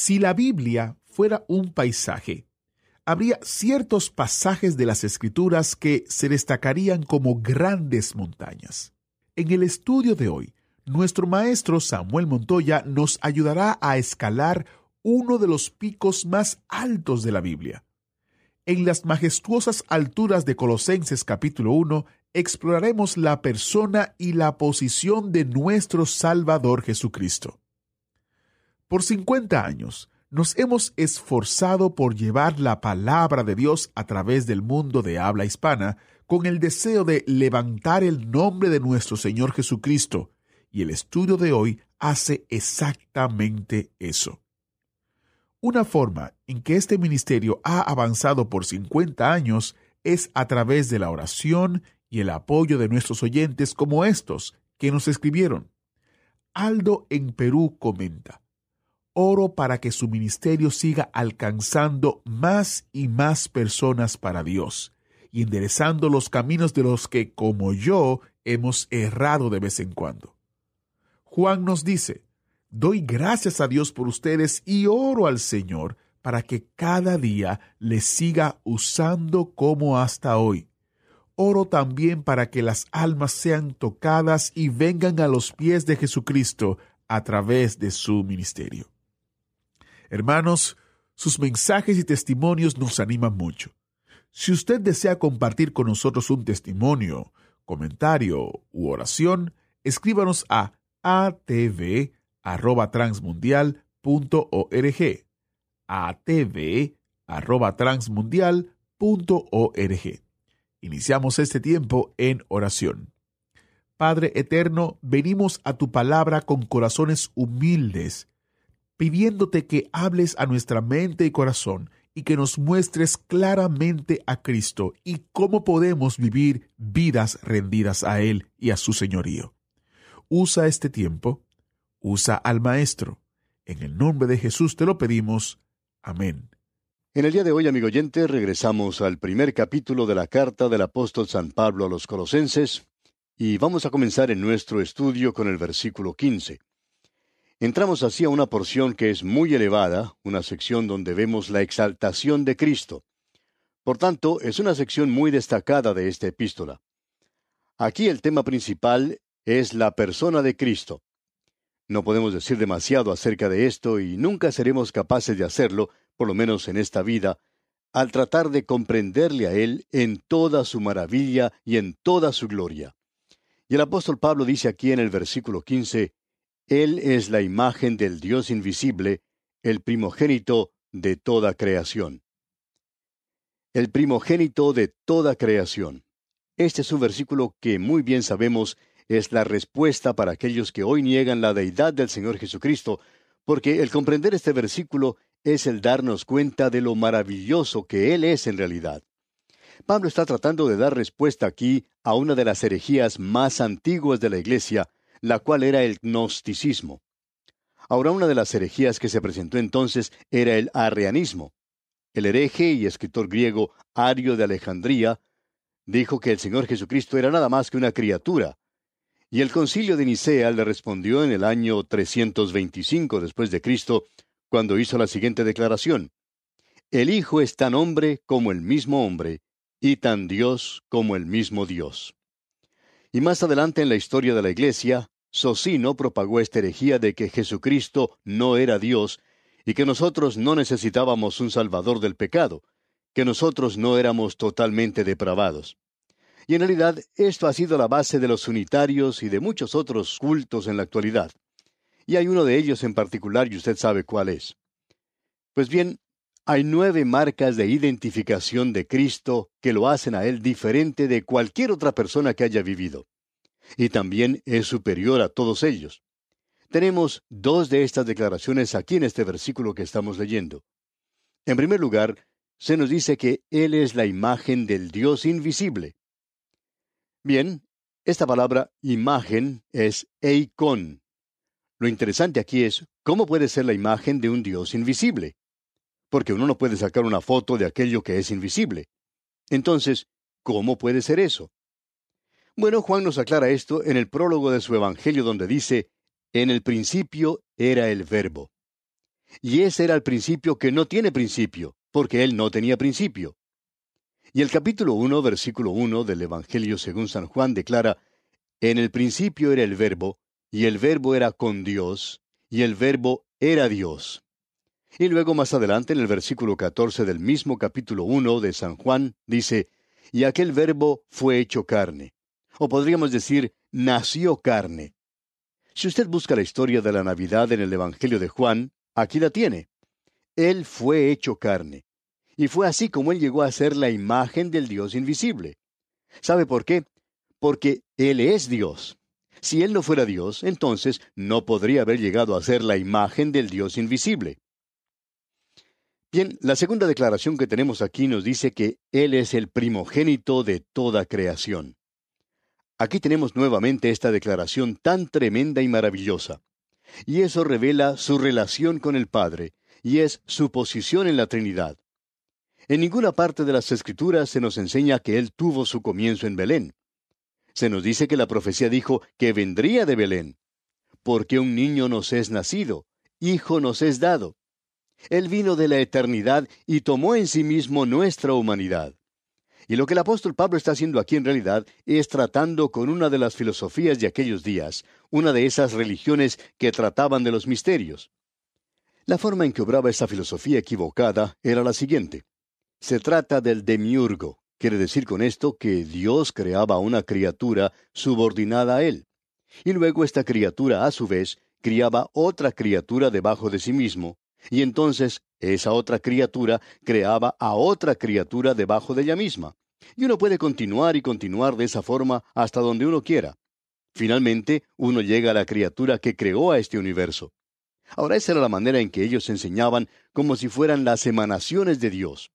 Si la Biblia fuera un paisaje, habría ciertos pasajes de las Escrituras que se destacarían como grandes montañas. En el estudio de hoy, nuestro maestro Samuel Montoya nos ayudará a escalar uno de los picos más altos de la Biblia. En las majestuosas alturas de Colosenses capítulo 1 exploraremos la persona y la posición de nuestro Salvador Jesucristo. Por 50 años nos hemos esforzado por llevar la palabra de Dios a través del mundo de habla hispana con el deseo de levantar el nombre de nuestro Señor Jesucristo, y el estudio de hoy hace exactamente eso. Una forma en que este ministerio ha avanzado por 50 años es a través de la oración y el apoyo de nuestros oyentes como estos que nos escribieron. Aldo en Perú comenta, oro para que su ministerio siga alcanzando más y más personas para Dios y enderezando los caminos de los que, como yo, hemos errado de vez en cuando. Juan nos dice, doy gracias a Dios por ustedes y oro al Señor para que cada día les siga usando como hasta hoy. Oro también para que las almas sean tocadas y vengan a los pies de Jesucristo a través de su ministerio. Hermanos, sus mensajes y testimonios nos animan mucho. Si usted desea compartir con nosotros un testimonio, comentario u oración, escríbanos a atv@transmundial.org. atv@transmundial.org. Iniciamos este tiempo en oración. Padre eterno, venimos a tu palabra con corazones humildes, pidiéndote que hables a nuestra mente y corazón y que nos muestres claramente a Cristo y cómo podemos vivir vidas rendidas a Él y a su señorío. Usa este tiempo, usa al Maestro. En el nombre de Jesús te lo pedimos. Amén. En el día de hoy, amigo oyente, regresamos al primer capítulo de la carta del apóstol San Pablo a los Colosenses y vamos a comenzar en nuestro estudio con el versículo 15. Entramos así a una porción que es muy elevada, una sección donde vemos la exaltación de Cristo. Por tanto, es una sección muy destacada de esta epístola. Aquí el tema principal es la persona de Cristo. No podemos decir demasiado acerca de esto y nunca seremos capaces de hacerlo, por lo menos en esta vida, al tratar de comprenderle a Él en toda su maravilla y en toda su gloria. Y el apóstol Pablo dice aquí en el versículo 15, Él es la imagen del Dios invisible, el primogénito de toda creación. El primogénito de toda creación. Este es un versículo que muy bien sabemos es la respuesta para aquellos que hoy niegan la deidad del Señor Jesucristo, porque el comprender este versículo es el darnos cuenta de lo maravilloso que Él es en realidad. Pablo está tratando de dar respuesta aquí a una de las herejías más antiguas de la Iglesia, la cual era el gnosticismo. Ahora una de las herejías que se presentó entonces era el arrianismo. El hereje y escritor griego Ario de Alejandría dijo que el Señor Jesucristo era nada más que una criatura, y el concilio de Nicea le respondió en el año 325 después de Cristo, cuando hizo la siguiente declaración: El Hijo es tan hombre como el mismo hombre, y tan Dios como el mismo Dios. Y más adelante en la historia de la Iglesia, Socino propagó esta herejía de que Jesucristo no era Dios y que nosotros no necesitábamos un Salvador del pecado, que nosotros no éramos totalmente depravados. Y en realidad esto ha sido la base de los unitarios y de muchos otros cultos en la actualidad. Y hay uno de ellos en particular y usted sabe cuál es. Pues bien, hay nueve marcas de identificación de Cristo que lo hacen a Él diferente de cualquier otra persona que haya vivido. Y también es superior a todos ellos. Tenemos dos de estas declaraciones aquí en este versículo que estamos leyendo. En primer lugar, se nos dice que Él es la imagen del Dios invisible. Bien, esta palabra imagen es eikon. Lo interesante aquí es cómo puede ser la imagen de un Dios invisible. Porque uno no puede sacar una foto de aquello que es invisible. Entonces, ¿cómo puede ser eso? Bueno, Juan nos aclara esto en el prólogo de su Evangelio donde dice, en el principio era el verbo. Y ese era el principio que no tiene principio, porque él no tenía principio. Y el capítulo 1, versículo 1 del Evangelio según San Juan declara, En el principio era el verbo, y el verbo era con Dios, y el verbo era Dios. Y luego más adelante en el versículo 14 del mismo capítulo 1 de San Juan dice, Y aquel verbo fue hecho carne. O podríamos decir, nació carne. Si usted busca la historia de la Navidad en el Evangelio de Juan, aquí la tiene. Él fue hecho carne. Y fue así como Él llegó a ser la imagen del Dios invisible. ¿Sabe por qué? Porque Él es Dios. Si Él no fuera Dios, entonces no podría haber llegado a ser la imagen del Dios invisible. Bien, la segunda declaración que tenemos aquí nos dice que Él es el primogénito de toda creación. Aquí tenemos nuevamente esta declaración tan tremenda y maravillosa. Y eso revela su relación con el Padre, y es su posición en la Trinidad. En ninguna parte de las Escrituras se nos enseña que Él tuvo su comienzo en Belén. Se nos dice que la profecía dijo que vendría de Belén, porque un niño nos es nacido, hijo nos es dado. Él vino de la eternidad y tomó en sí mismo nuestra humanidad. Y lo que el apóstol Pablo está haciendo aquí en realidad es tratando con una de las filosofías de aquellos días, una de esas religiones que trataban de los misterios. La forma en que obraba esa filosofía equivocada era la siguiente. Se trata del demiurgo. Quiere decir con esto que Dios creaba una criatura subordinada a Él. Y luego esta criatura, a su vez, criaba otra criatura debajo de sí mismo, y entonces esa otra criatura creaba a otra criatura debajo de ella misma. Y uno puede continuar y continuar de esa forma hasta donde uno quiera. Finalmente, uno llega a la criatura que creó a este universo. Ahora esa era la manera en que ellos enseñaban como si fueran las emanaciones de Dios.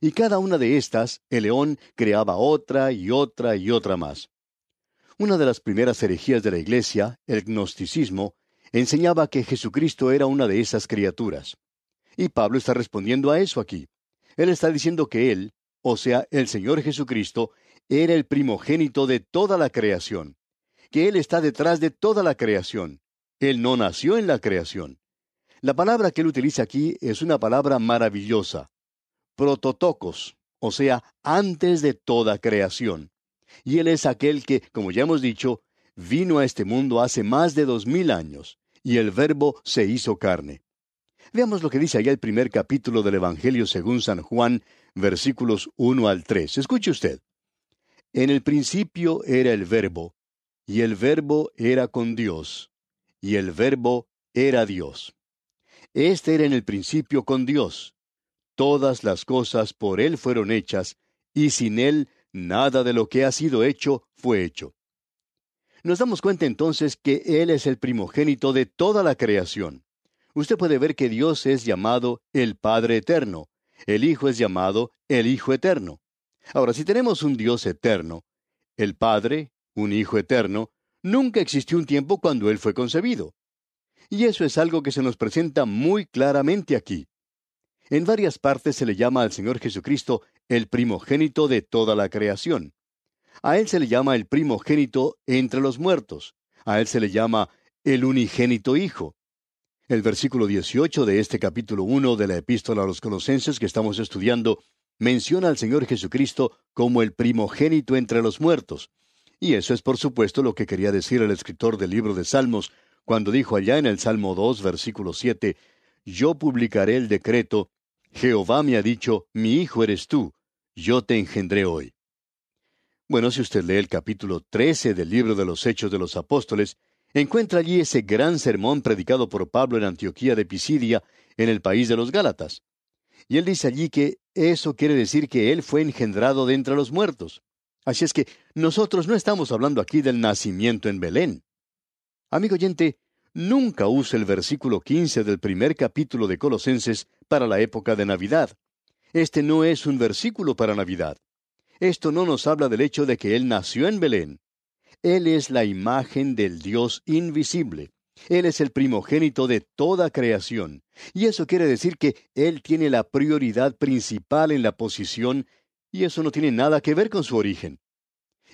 Y cada una de estas, el león creaba otra y otra y otra más. Una de las primeras herejías de la Iglesia, el gnosticismo, enseñaba que Jesucristo era una de esas criaturas. Y Pablo está respondiendo a eso aquí. Él está diciendo que Él, o sea, el Señor Jesucristo, era el primogénito de toda la creación, que Él está detrás de toda la creación. Él no nació en la creación. La palabra que él utiliza aquí es una palabra maravillosa, prototocos, o sea, antes de toda creación. Y Él es aquel que, como ya hemos dicho, vino a este mundo hace más de dos mil años, y el Verbo se hizo carne. Veamos lo que dice allá el primer capítulo del Evangelio según San Juan, versículos 1 al 3. Escuche usted. En el principio era el Verbo, y el Verbo era con Dios, y el Verbo era Dios. Este era en el principio con Dios. Todas las cosas por Él fueron hechas, y sin Él nada de lo que ha sido hecho fue hecho. Nos damos cuenta entonces que Él es el primogénito de toda la creación. Usted puede ver que Dios es llamado el Padre Eterno, el Hijo es llamado el Hijo Eterno. Ahora, si tenemos un Dios eterno, el Padre, un Hijo eterno, nunca existió un tiempo cuando Él fue concebido. Y eso es algo que se nos presenta muy claramente aquí. En varias partes se le llama al Señor Jesucristo el primogénito de toda la creación. A Él se le llama el primogénito entre los muertos. A Él se le llama el unigénito Hijo. El versículo 18 de este capítulo 1 de la epístola a los colosenses que estamos estudiando menciona al Señor Jesucristo como el primogénito entre los muertos. Y eso es por supuesto lo que quería decir el escritor del libro de Salmos cuando dijo allá en el Salmo 2, versículo 7, Yo publicaré el decreto, Jehová me ha dicho, mi hijo eres tú, yo te engendré hoy. Bueno, si usted lee el capítulo 13 del libro de los Hechos de los Apóstoles, encuentra allí ese gran sermón predicado por Pablo en Antioquía de Pisidia, en el país de los Gálatas. Y él dice allí que eso quiere decir que él fue engendrado de entre los muertos. Así es que nosotros no estamos hablando aquí del nacimiento en Belén. Amigo oyente, nunca usa el versículo 15 del primer capítulo de Colosenses para la época de Navidad. Este no es un versículo para Navidad. Esto no nos habla del hecho de que Él nació en Belén. Él es la imagen del Dios invisible. Él es el primogénito de toda creación. Y eso quiere decir que Él tiene la prioridad principal en la posición, y eso no tiene nada que ver con su origen.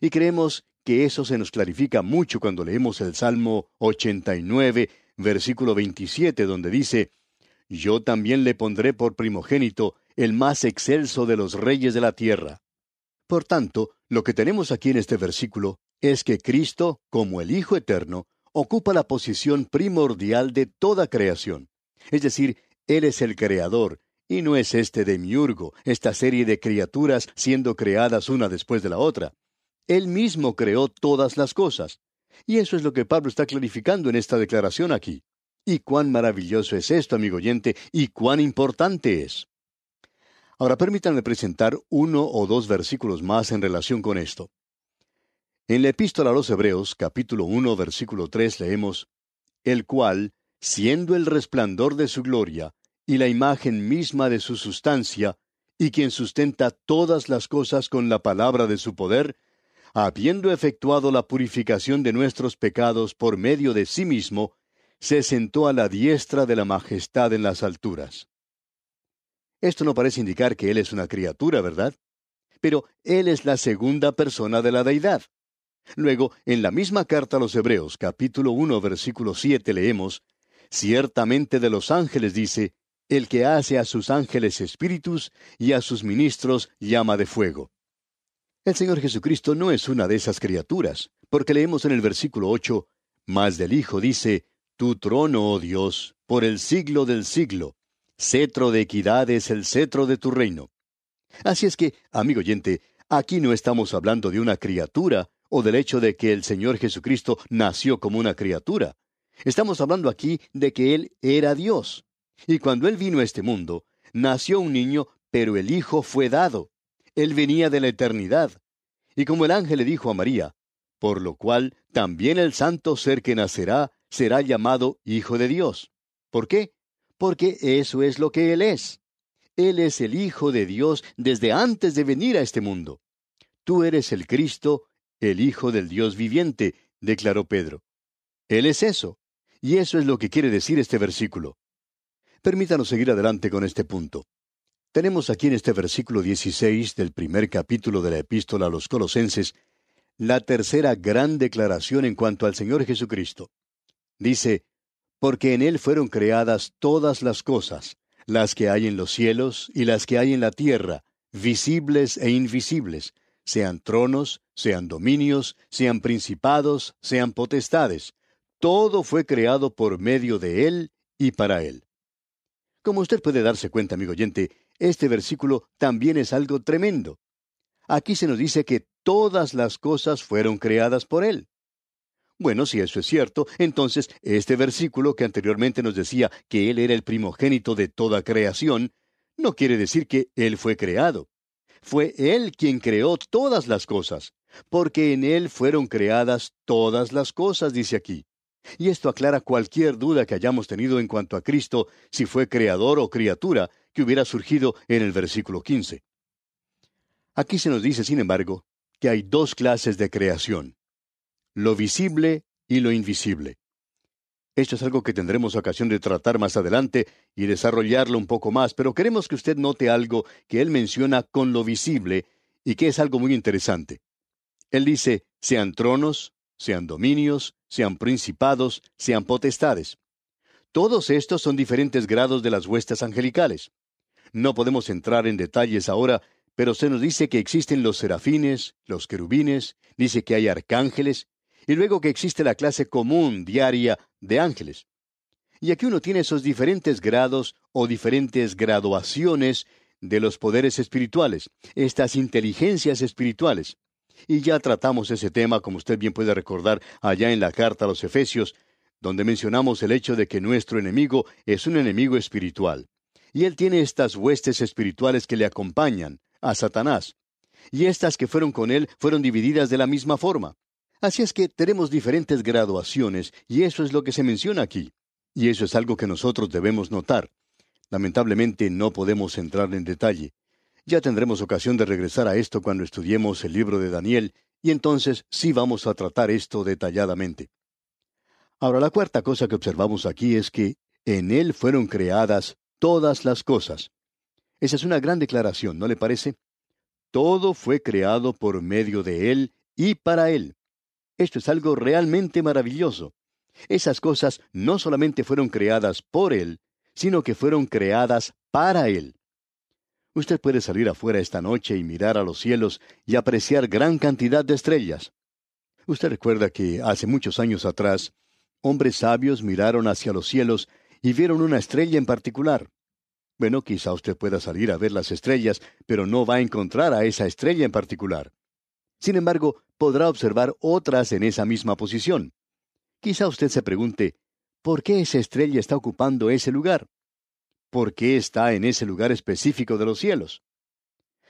Y creemos que eso se nos clarifica mucho cuando leemos el Salmo 89, versículo 27, donde dice, Yo también le pondré por primogénito el más excelso de los reyes de la tierra. Por tanto, lo que tenemos aquí en este versículo es que Cristo, como el Hijo Eterno, ocupa la posición primordial de toda creación. Es decir, Él es el Creador, y no es este demiurgo, esta serie de criaturas siendo creadas una después de la otra. Él mismo creó todas las cosas. Y eso es lo que Pablo está clarificando en esta declaración aquí. Y cuán maravilloso es esto, amigo oyente, y cuán importante es. Ahora permítanme presentar uno o dos versículos más en relación con esto. En la epístola a los Hebreos, capítulo 1, versículo 3, leemos, El cual, siendo el resplandor de su gloria, y la imagen misma de su sustancia, y quien sustenta todas las cosas con la palabra de su poder, habiendo efectuado la purificación de nuestros pecados por medio de sí mismo, se sentó a la diestra de la majestad en las alturas. Esto no parece indicar que Él es una criatura, ¿verdad? Pero Él es la segunda persona de la deidad. Luego, en la misma carta a los Hebreos, capítulo 1, versículo 7, leemos, Ciertamente de los ángeles dice, el que hace a sus ángeles espíritus y a sus ministros llama de fuego. El Señor Jesucristo no es una de esas criaturas, porque leemos en el versículo 8, Mas del Hijo dice, Tu trono, oh Dios, por el siglo del siglo, cetro de equidad es el cetro de tu reino. Así es que, amigo oyente, aquí no estamos hablando de una criatura o del hecho de que el Señor Jesucristo nació como una criatura. Estamos hablando aquí de que Él era Dios. Y cuando Él vino a este mundo, nació un niño, pero el Hijo fue dado. Él venía de la eternidad. Y como el ángel le dijo a María, por lo cual también el santo ser que nacerá será llamado Hijo de Dios. ¿Por qué? Porque eso es lo que Él es. Él es el Hijo de Dios desde antes de venir a este mundo. Tú eres el Cristo, el Hijo del Dios viviente, declaró Pedro. Él es eso. Y eso es lo que quiere decir este versículo. Permítanos seguir adelante con este punto. Tenemos aquí en este versículo 16 del primer capítulo de la epístola a los Colosenses la tercera gran declaración en cuanto al Señor Jesucristo. Dice, porque en Él fueron creadas todas las cosas, las que hay en los cielos y las que hay en la tierra, visibles e invisibles, sean tronos, sean dominios, sean principados, sean potestades. Todo fue creado por medio de Él y para Él. Como usted puede darse cuenta, amigo oyente, este versículo también es algo tremendo. Aquí se nos dice que todas las cosas fueron creadas por Él. Bueno, si eso es cierto, entonces este versículo que anteriormente nos decía que Él era el primogénito de toda creación, no quiere decir que Él fue creado. Fue Él quien creó todas las cosas, porque en Él fueron creadas todas las cosas, dice aquí. Y esto aclara cualquier duda que hayamos tenido en cuanto a Cristo, si fue creador o criatura, que hubiera surgido en el versículo 15. Aquí se nos dice, sin embargo, que hay dos clases de creación, lo visible y lo invisible. Esto es algo que tendremos ocasión de tratar más adelante y desarrollarlo un poco más, pero queremos que usted note algo que él menciona con lo visible y que es algo muy interesante. Él dice, sean tronos, sean dominios, sean principados, sean potestades. Todos estos son diferentes grados de las huestes angelicales. No podemos entrar en detalles ahora, pero se nos dice que existen los serafines, los querubines, dice que hay arcángeles, y luego que existe la clase común, diaria, de ángeles. Y aquí uno tiene esos diferentes grados o diferentes graduaciones de los poderes espirituales, estas inteligencias espirituales. Y ya tratamos ese tema, como usted bien puede recordar, allá en la carta a los Efesios, donde mencionamos el hecho de que nuestro enemigo es un enemigo espiritual. Y él tiene estas huestes espirituales que le acompañan, a Satanás. Y estas que fueron con él fueron divididas de la misma forma. Así es que tenemos diferentes graduaciones y eso es lo que se menciona aquí. Y eso es algo que nosotros debemos notar. Lamentablemente no podemos entrar en detalle. Ya tendremos ocasión de regresar a esto cuando estudiemos el libro de Daniel, y entonces sí vamos a tratar esto detalladamente. Ahora, la cuarta cosa que observamos aquí es que en Él fueron creadas todas las cosas. Esa es una gran declaración, ¿no le parece? Todo fue creado por medio de Él y para Él. Esto es algo realmente maravilloso. Esas cosas no solamente fueron creadas por Él, sino que fueron creadas para Él. Usted puede salir afuera esta noche y mirar a los cielos y apreciar gran cantidad de estrellas. Usted recuerda que hace muchos años atrás, hombres sabios miraron hacia los cielos y vieron una estrella en particular. Bueno, quizá usted pueda salir a ver las estrellas, pero no va a encontrar a esa estrella en particular. Sin embargo, podrá observar otras en esa misma posición. Quizá usted se pregunte, ¿por qué esa estrella está ocupando ese lugar? ¿Por qué está en ese lugar específico de los cielos?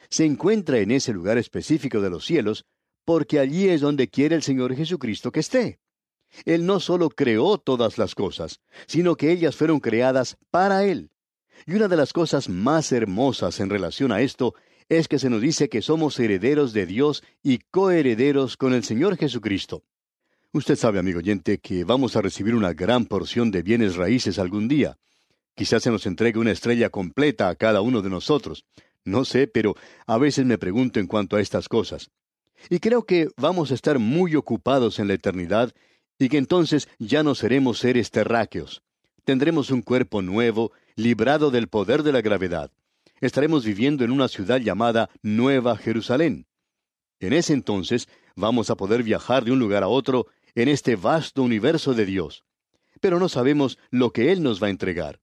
Se encuentra en ese lugar específico de los cielos porque allí es donde quiere el Señor Jesucristo que esté. Él no solo creó todas las cosas, sino que ellas fueron creadas para Él. Y una de las cosas más hermosas en relación a esto es que se nos dice que somos herederos de Dios y coherederos con el Señor Jesucristo. Usted sabe, amigo oyente, que vamos a recibir una gran porción de bienes raíces algún día. Quizás se nos entregue una estrella completa a cada uno de nosotros. No sé, pero a veces me pregunto en cuanto a estas cosas. Y creo que vamos a estar muy ocupados en la eternidad y que entonces ya no seremos seres terráqueos. Tendremos un cuerpo nuevo, librado del poder de la gravedad. Estaremos viviendo en una ciudad llamada Nueva Jerusalén. En ese entonces vamos a poder viajar de un lugar a otro en este vasto universo de Dios. Pero no sabemos lo que Él nos va a entregar.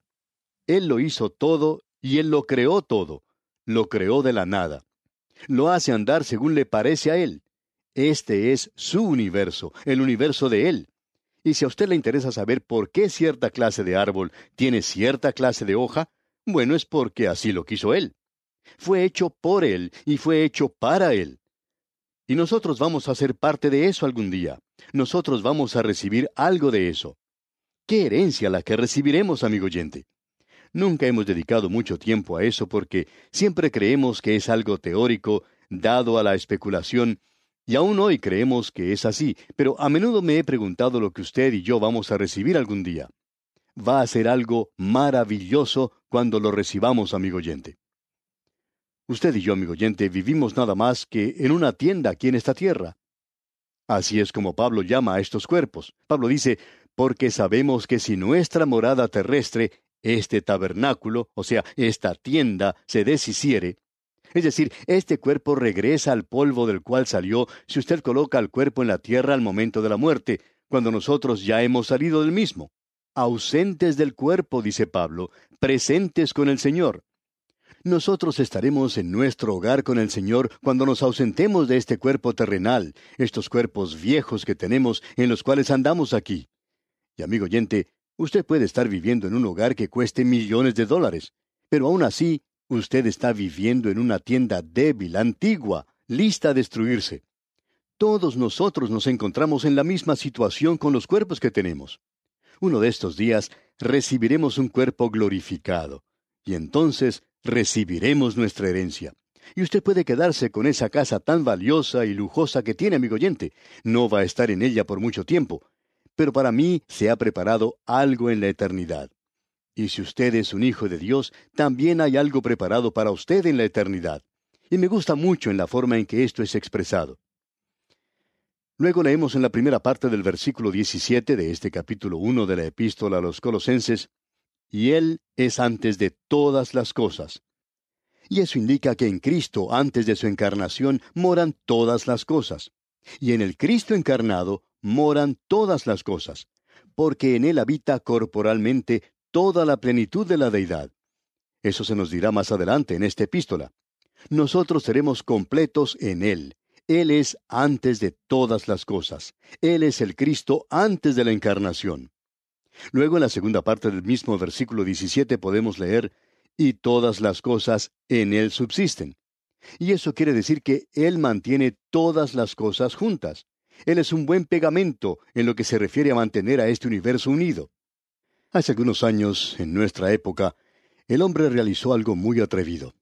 Él lo hizo todo y Él lo creó todo. Lo creó de la nada. Lo hace andar según le parece a Él. Este es su universo, el universo de Él. Y si a usted le interesa saber por qué cierta clase de árbol tiene cierta clase de hoja, bueno, es porque así lo quiso Él. Fue hecho por Él y fue hecho para Él. Y nosotros vamos a ser parte de eso algún día. Nosotros vamos a recibir algo de eso. ¿Qué herencia la que recibiremos, amigo oyente? Nunca hemos dedicado mucho tiempo a eso porque siempre creemos que es algo teórico, dado a la especulación, y aún hoy creemos que es así, pero a menudo me he preguntado lo que usted y yo vamos a recibir algún día. Va a ser algo maravilloso cuando lo recibamos, amigo oyente. Usted y yo, amigo oyente, vivimos nada más que en una tienda aquí en esta tierra. Así es como Pablo llama a estos cuerpos. Pablo dice, porque sabemos que si nuestra morada terrestre, este tabernáculo, o sea, esta tienda, se deshiciere, es decir, este cuerpo regresa al polvo del cual salió si usted coloca el cuerpo en la tierra al momento de la muerte, cuando nosotros ya hemos salido del mismo. Ausentes del cuerpo, dice Pablo, presentes con el Señor. Nosotros estaremos en nuestro hogar con el Señor cuando nos ausentemos de este cuerpo terrenal, estos cuerpos viejos que tenemos en los cuales andamos aquí. Y amigo oyente, usted puede estar viviendo en un hogar que cueste millones de dólares, pero aún así Usted está viviendo en una tienda débil, antigua, lista a destruirse. Todos nosotros nos encontramos en la misma situación con los cuerpos que tenemos. Uno de estos días recibiremos un cuerpo glorificado, y entonces recibiremos nuestra herencia. Y usted puede quedarse con esa casa tan valiosa y lujosa que tiene, amigo oyente. No va a estar en ella por mucho tiempo, pero para mí se ha preparado algo en la eternidad. Y si usted es un hijo de Dios, también hay algo preparado para usted en la eternidad. Y me gusta mucho en la forma en que esto es expresado. Luego leemos en la primera parte del versículo 17 de este capítulo 1 de la epístola a los colosenses, y Él es antes de todas las cosas. Y eso indica que en Cristo, antes de su encarnación, moran todas las cosas. Y en el Cristo encarnado moran todas las cosas, porque en Él habita corporalmente toda la plenitud de la deidad. Eso se nos dirá más adelante en esta epístola. Nosotros seremos completos en Él. Él es antes de todas las cosas. Él es el Cristo antes de la encarnación. Luego en la segunda parte del mismo versículo 17 podemos leer, y todas las cosas en Él subsisten. Y eso quiere decir que Él mantiene todas las cosas juntas. Él es un buen pegamento en lo que se refiere a mantener a este universo unido. Hace algunos años, en nuestra época, el hombre realizó algo muy atrevido.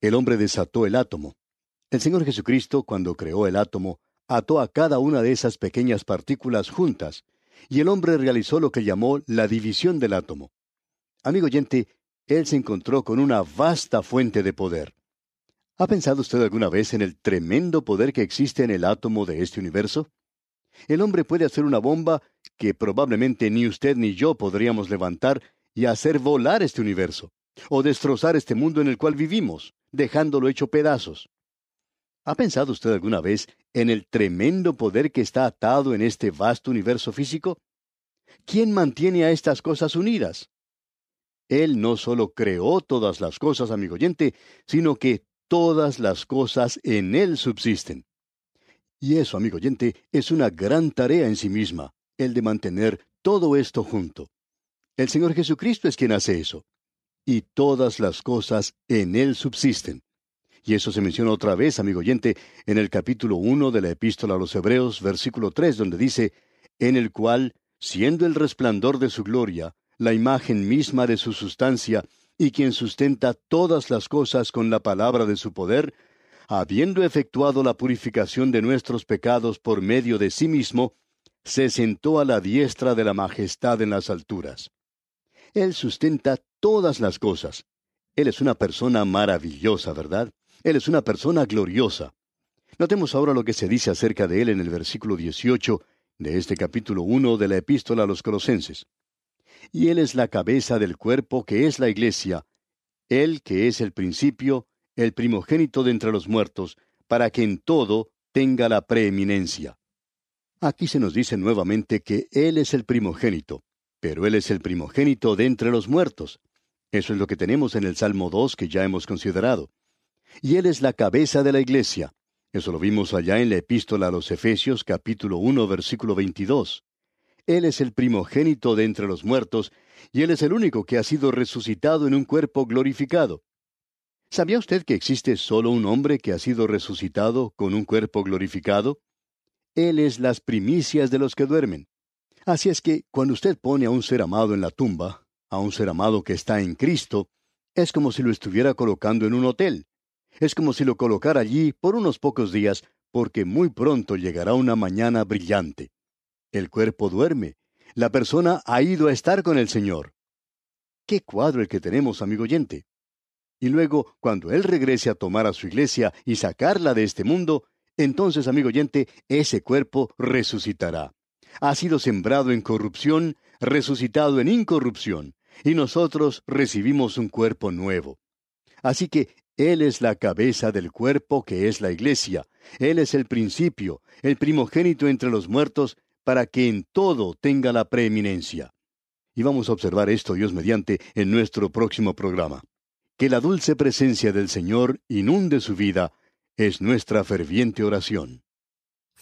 El hombre desató el átomo. El Señor Jesucristo, cuando creó el átomo, ató a cada una de esas pequeñas partículas juntas, y el hombre realizó lo que llamó la división del átomo. Amigo oyente, él se encontró con una vasta fuente de poder. ¿Ha pensado usted alguna vez en el tremendo poder que existe en el átomo de este universo? El hombre puede hacer una bomba que probablemente ni usted ni yo podríamos levantar y hacer volar este universo, o destrozar este mundo en el cual vivimos, dejándolo hecho pedazos. ¿Ha pensado usted alguna vez en el tremendo poder que está atado en este vasto universo físico? ¿Quién mantiene a estas cosas unidas? Él no solo creó todas las cosas, amigo oyente, sino que todas las cosas en Él subsisten. Y eso, amigo oyente, es una gran tarea en sí misma, el de mantener todo esto junto. El Señor Jesucristo es quien hace eso. Y todas las cosas en Él subsisten. Y eso se menciona otra vez, amigo oyente, en el capítulo 1 de la epístola a los Hebreos, versículo 3, donde dice, en el cual, siendo el resplandor de su gloria, la imagen misma de su sustancia, y quien sustenta todas las cosas con la palabra de su poder, habiendo efectuado la purificación de nuestros pecados por medio de sí mismo, se sentó a la diestra de la majestad en las alturas. Él sustenta todas las cosas. Él es una persona maravillosa, ¿verdad? Él es una persona gloriosa. Notemos ahora lo que se dice acerca de él en el versículo 18 de este capítulo 1 de la epístola a los Colosenses y Él es la cabeza del cuerpo que es la iglesia, Él que es el principio, el primogénito de entre los muertos, para que en todo tenga la preeminencia. Aquí se nos dice nuevamente que Él es el primogénito, pero Él es el primogénito de entre los muertos. Eso es lo que tenemos en el Salmo 2 que ya hemos considerado. Y Él es la cabeza de la iglesia. Eso lo vimos allá en la epístola a los Efesios capítulo 1 versículo 22. Él es el primogénito de entre los muertos, y Él es el único que ha sido resucitado en un cuerpo glorificado. ¿Sabía usted que existe solo un hombre que ha sido resucitado con un cuerpo glorificado? Él es las primicias de los que duermen. Así es que cuando usted pone a un ser amado en la tumba, a un ser amado que está en Cristo, es como si lo estuviera colocando en un hotel. Es como si lo colocara allí por unos pocos días, porque muy pronto llegará una mañana brillante. El cuerpo duerme. La persona ha ido a estar con el Señor. Qué cuadro el que tenemos, amigo oyente. Y luego, cuando Él regrese a tomar a su iglesia y sacarla de este mundo, entonces, amigo oyente, ese cuerpo resucitará. Ha sido sembrado en corrupción, resucitado en incorrupción, y nosotros recibimos un cuerpo nuevo. Así que Él es la cabeza del cuerpo que es la iglesia. Él es el principio, el primogénito entre los muertos, para que en todo tenga la preeminencia. Y vamos a observar esto, Dios mediante, en nuestro próximo programa. Que la dulce presencia del Señor inunde su vida es nuestra ferviente oración.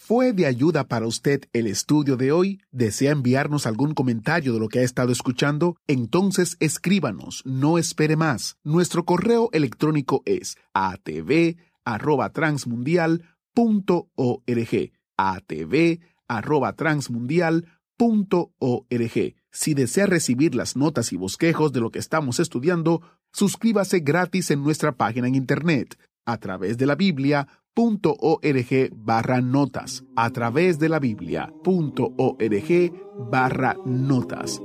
¿Fue de ayuda para usted el estudio de hoy? ¿Desea enviarnos algún comentario de lo que ha estado escuchando? Entonces escríbanos, no espere más. Nuestro correo electrónico es atv@transmundial.org. atv arroba transmundial.org. Si desea recibir las notas y bosquejos de lo que estamos estudiando, suscríbase gratis en nuestra página en internet a través de la Biblia.org barra notas. A través de la Biblia.org barra notas.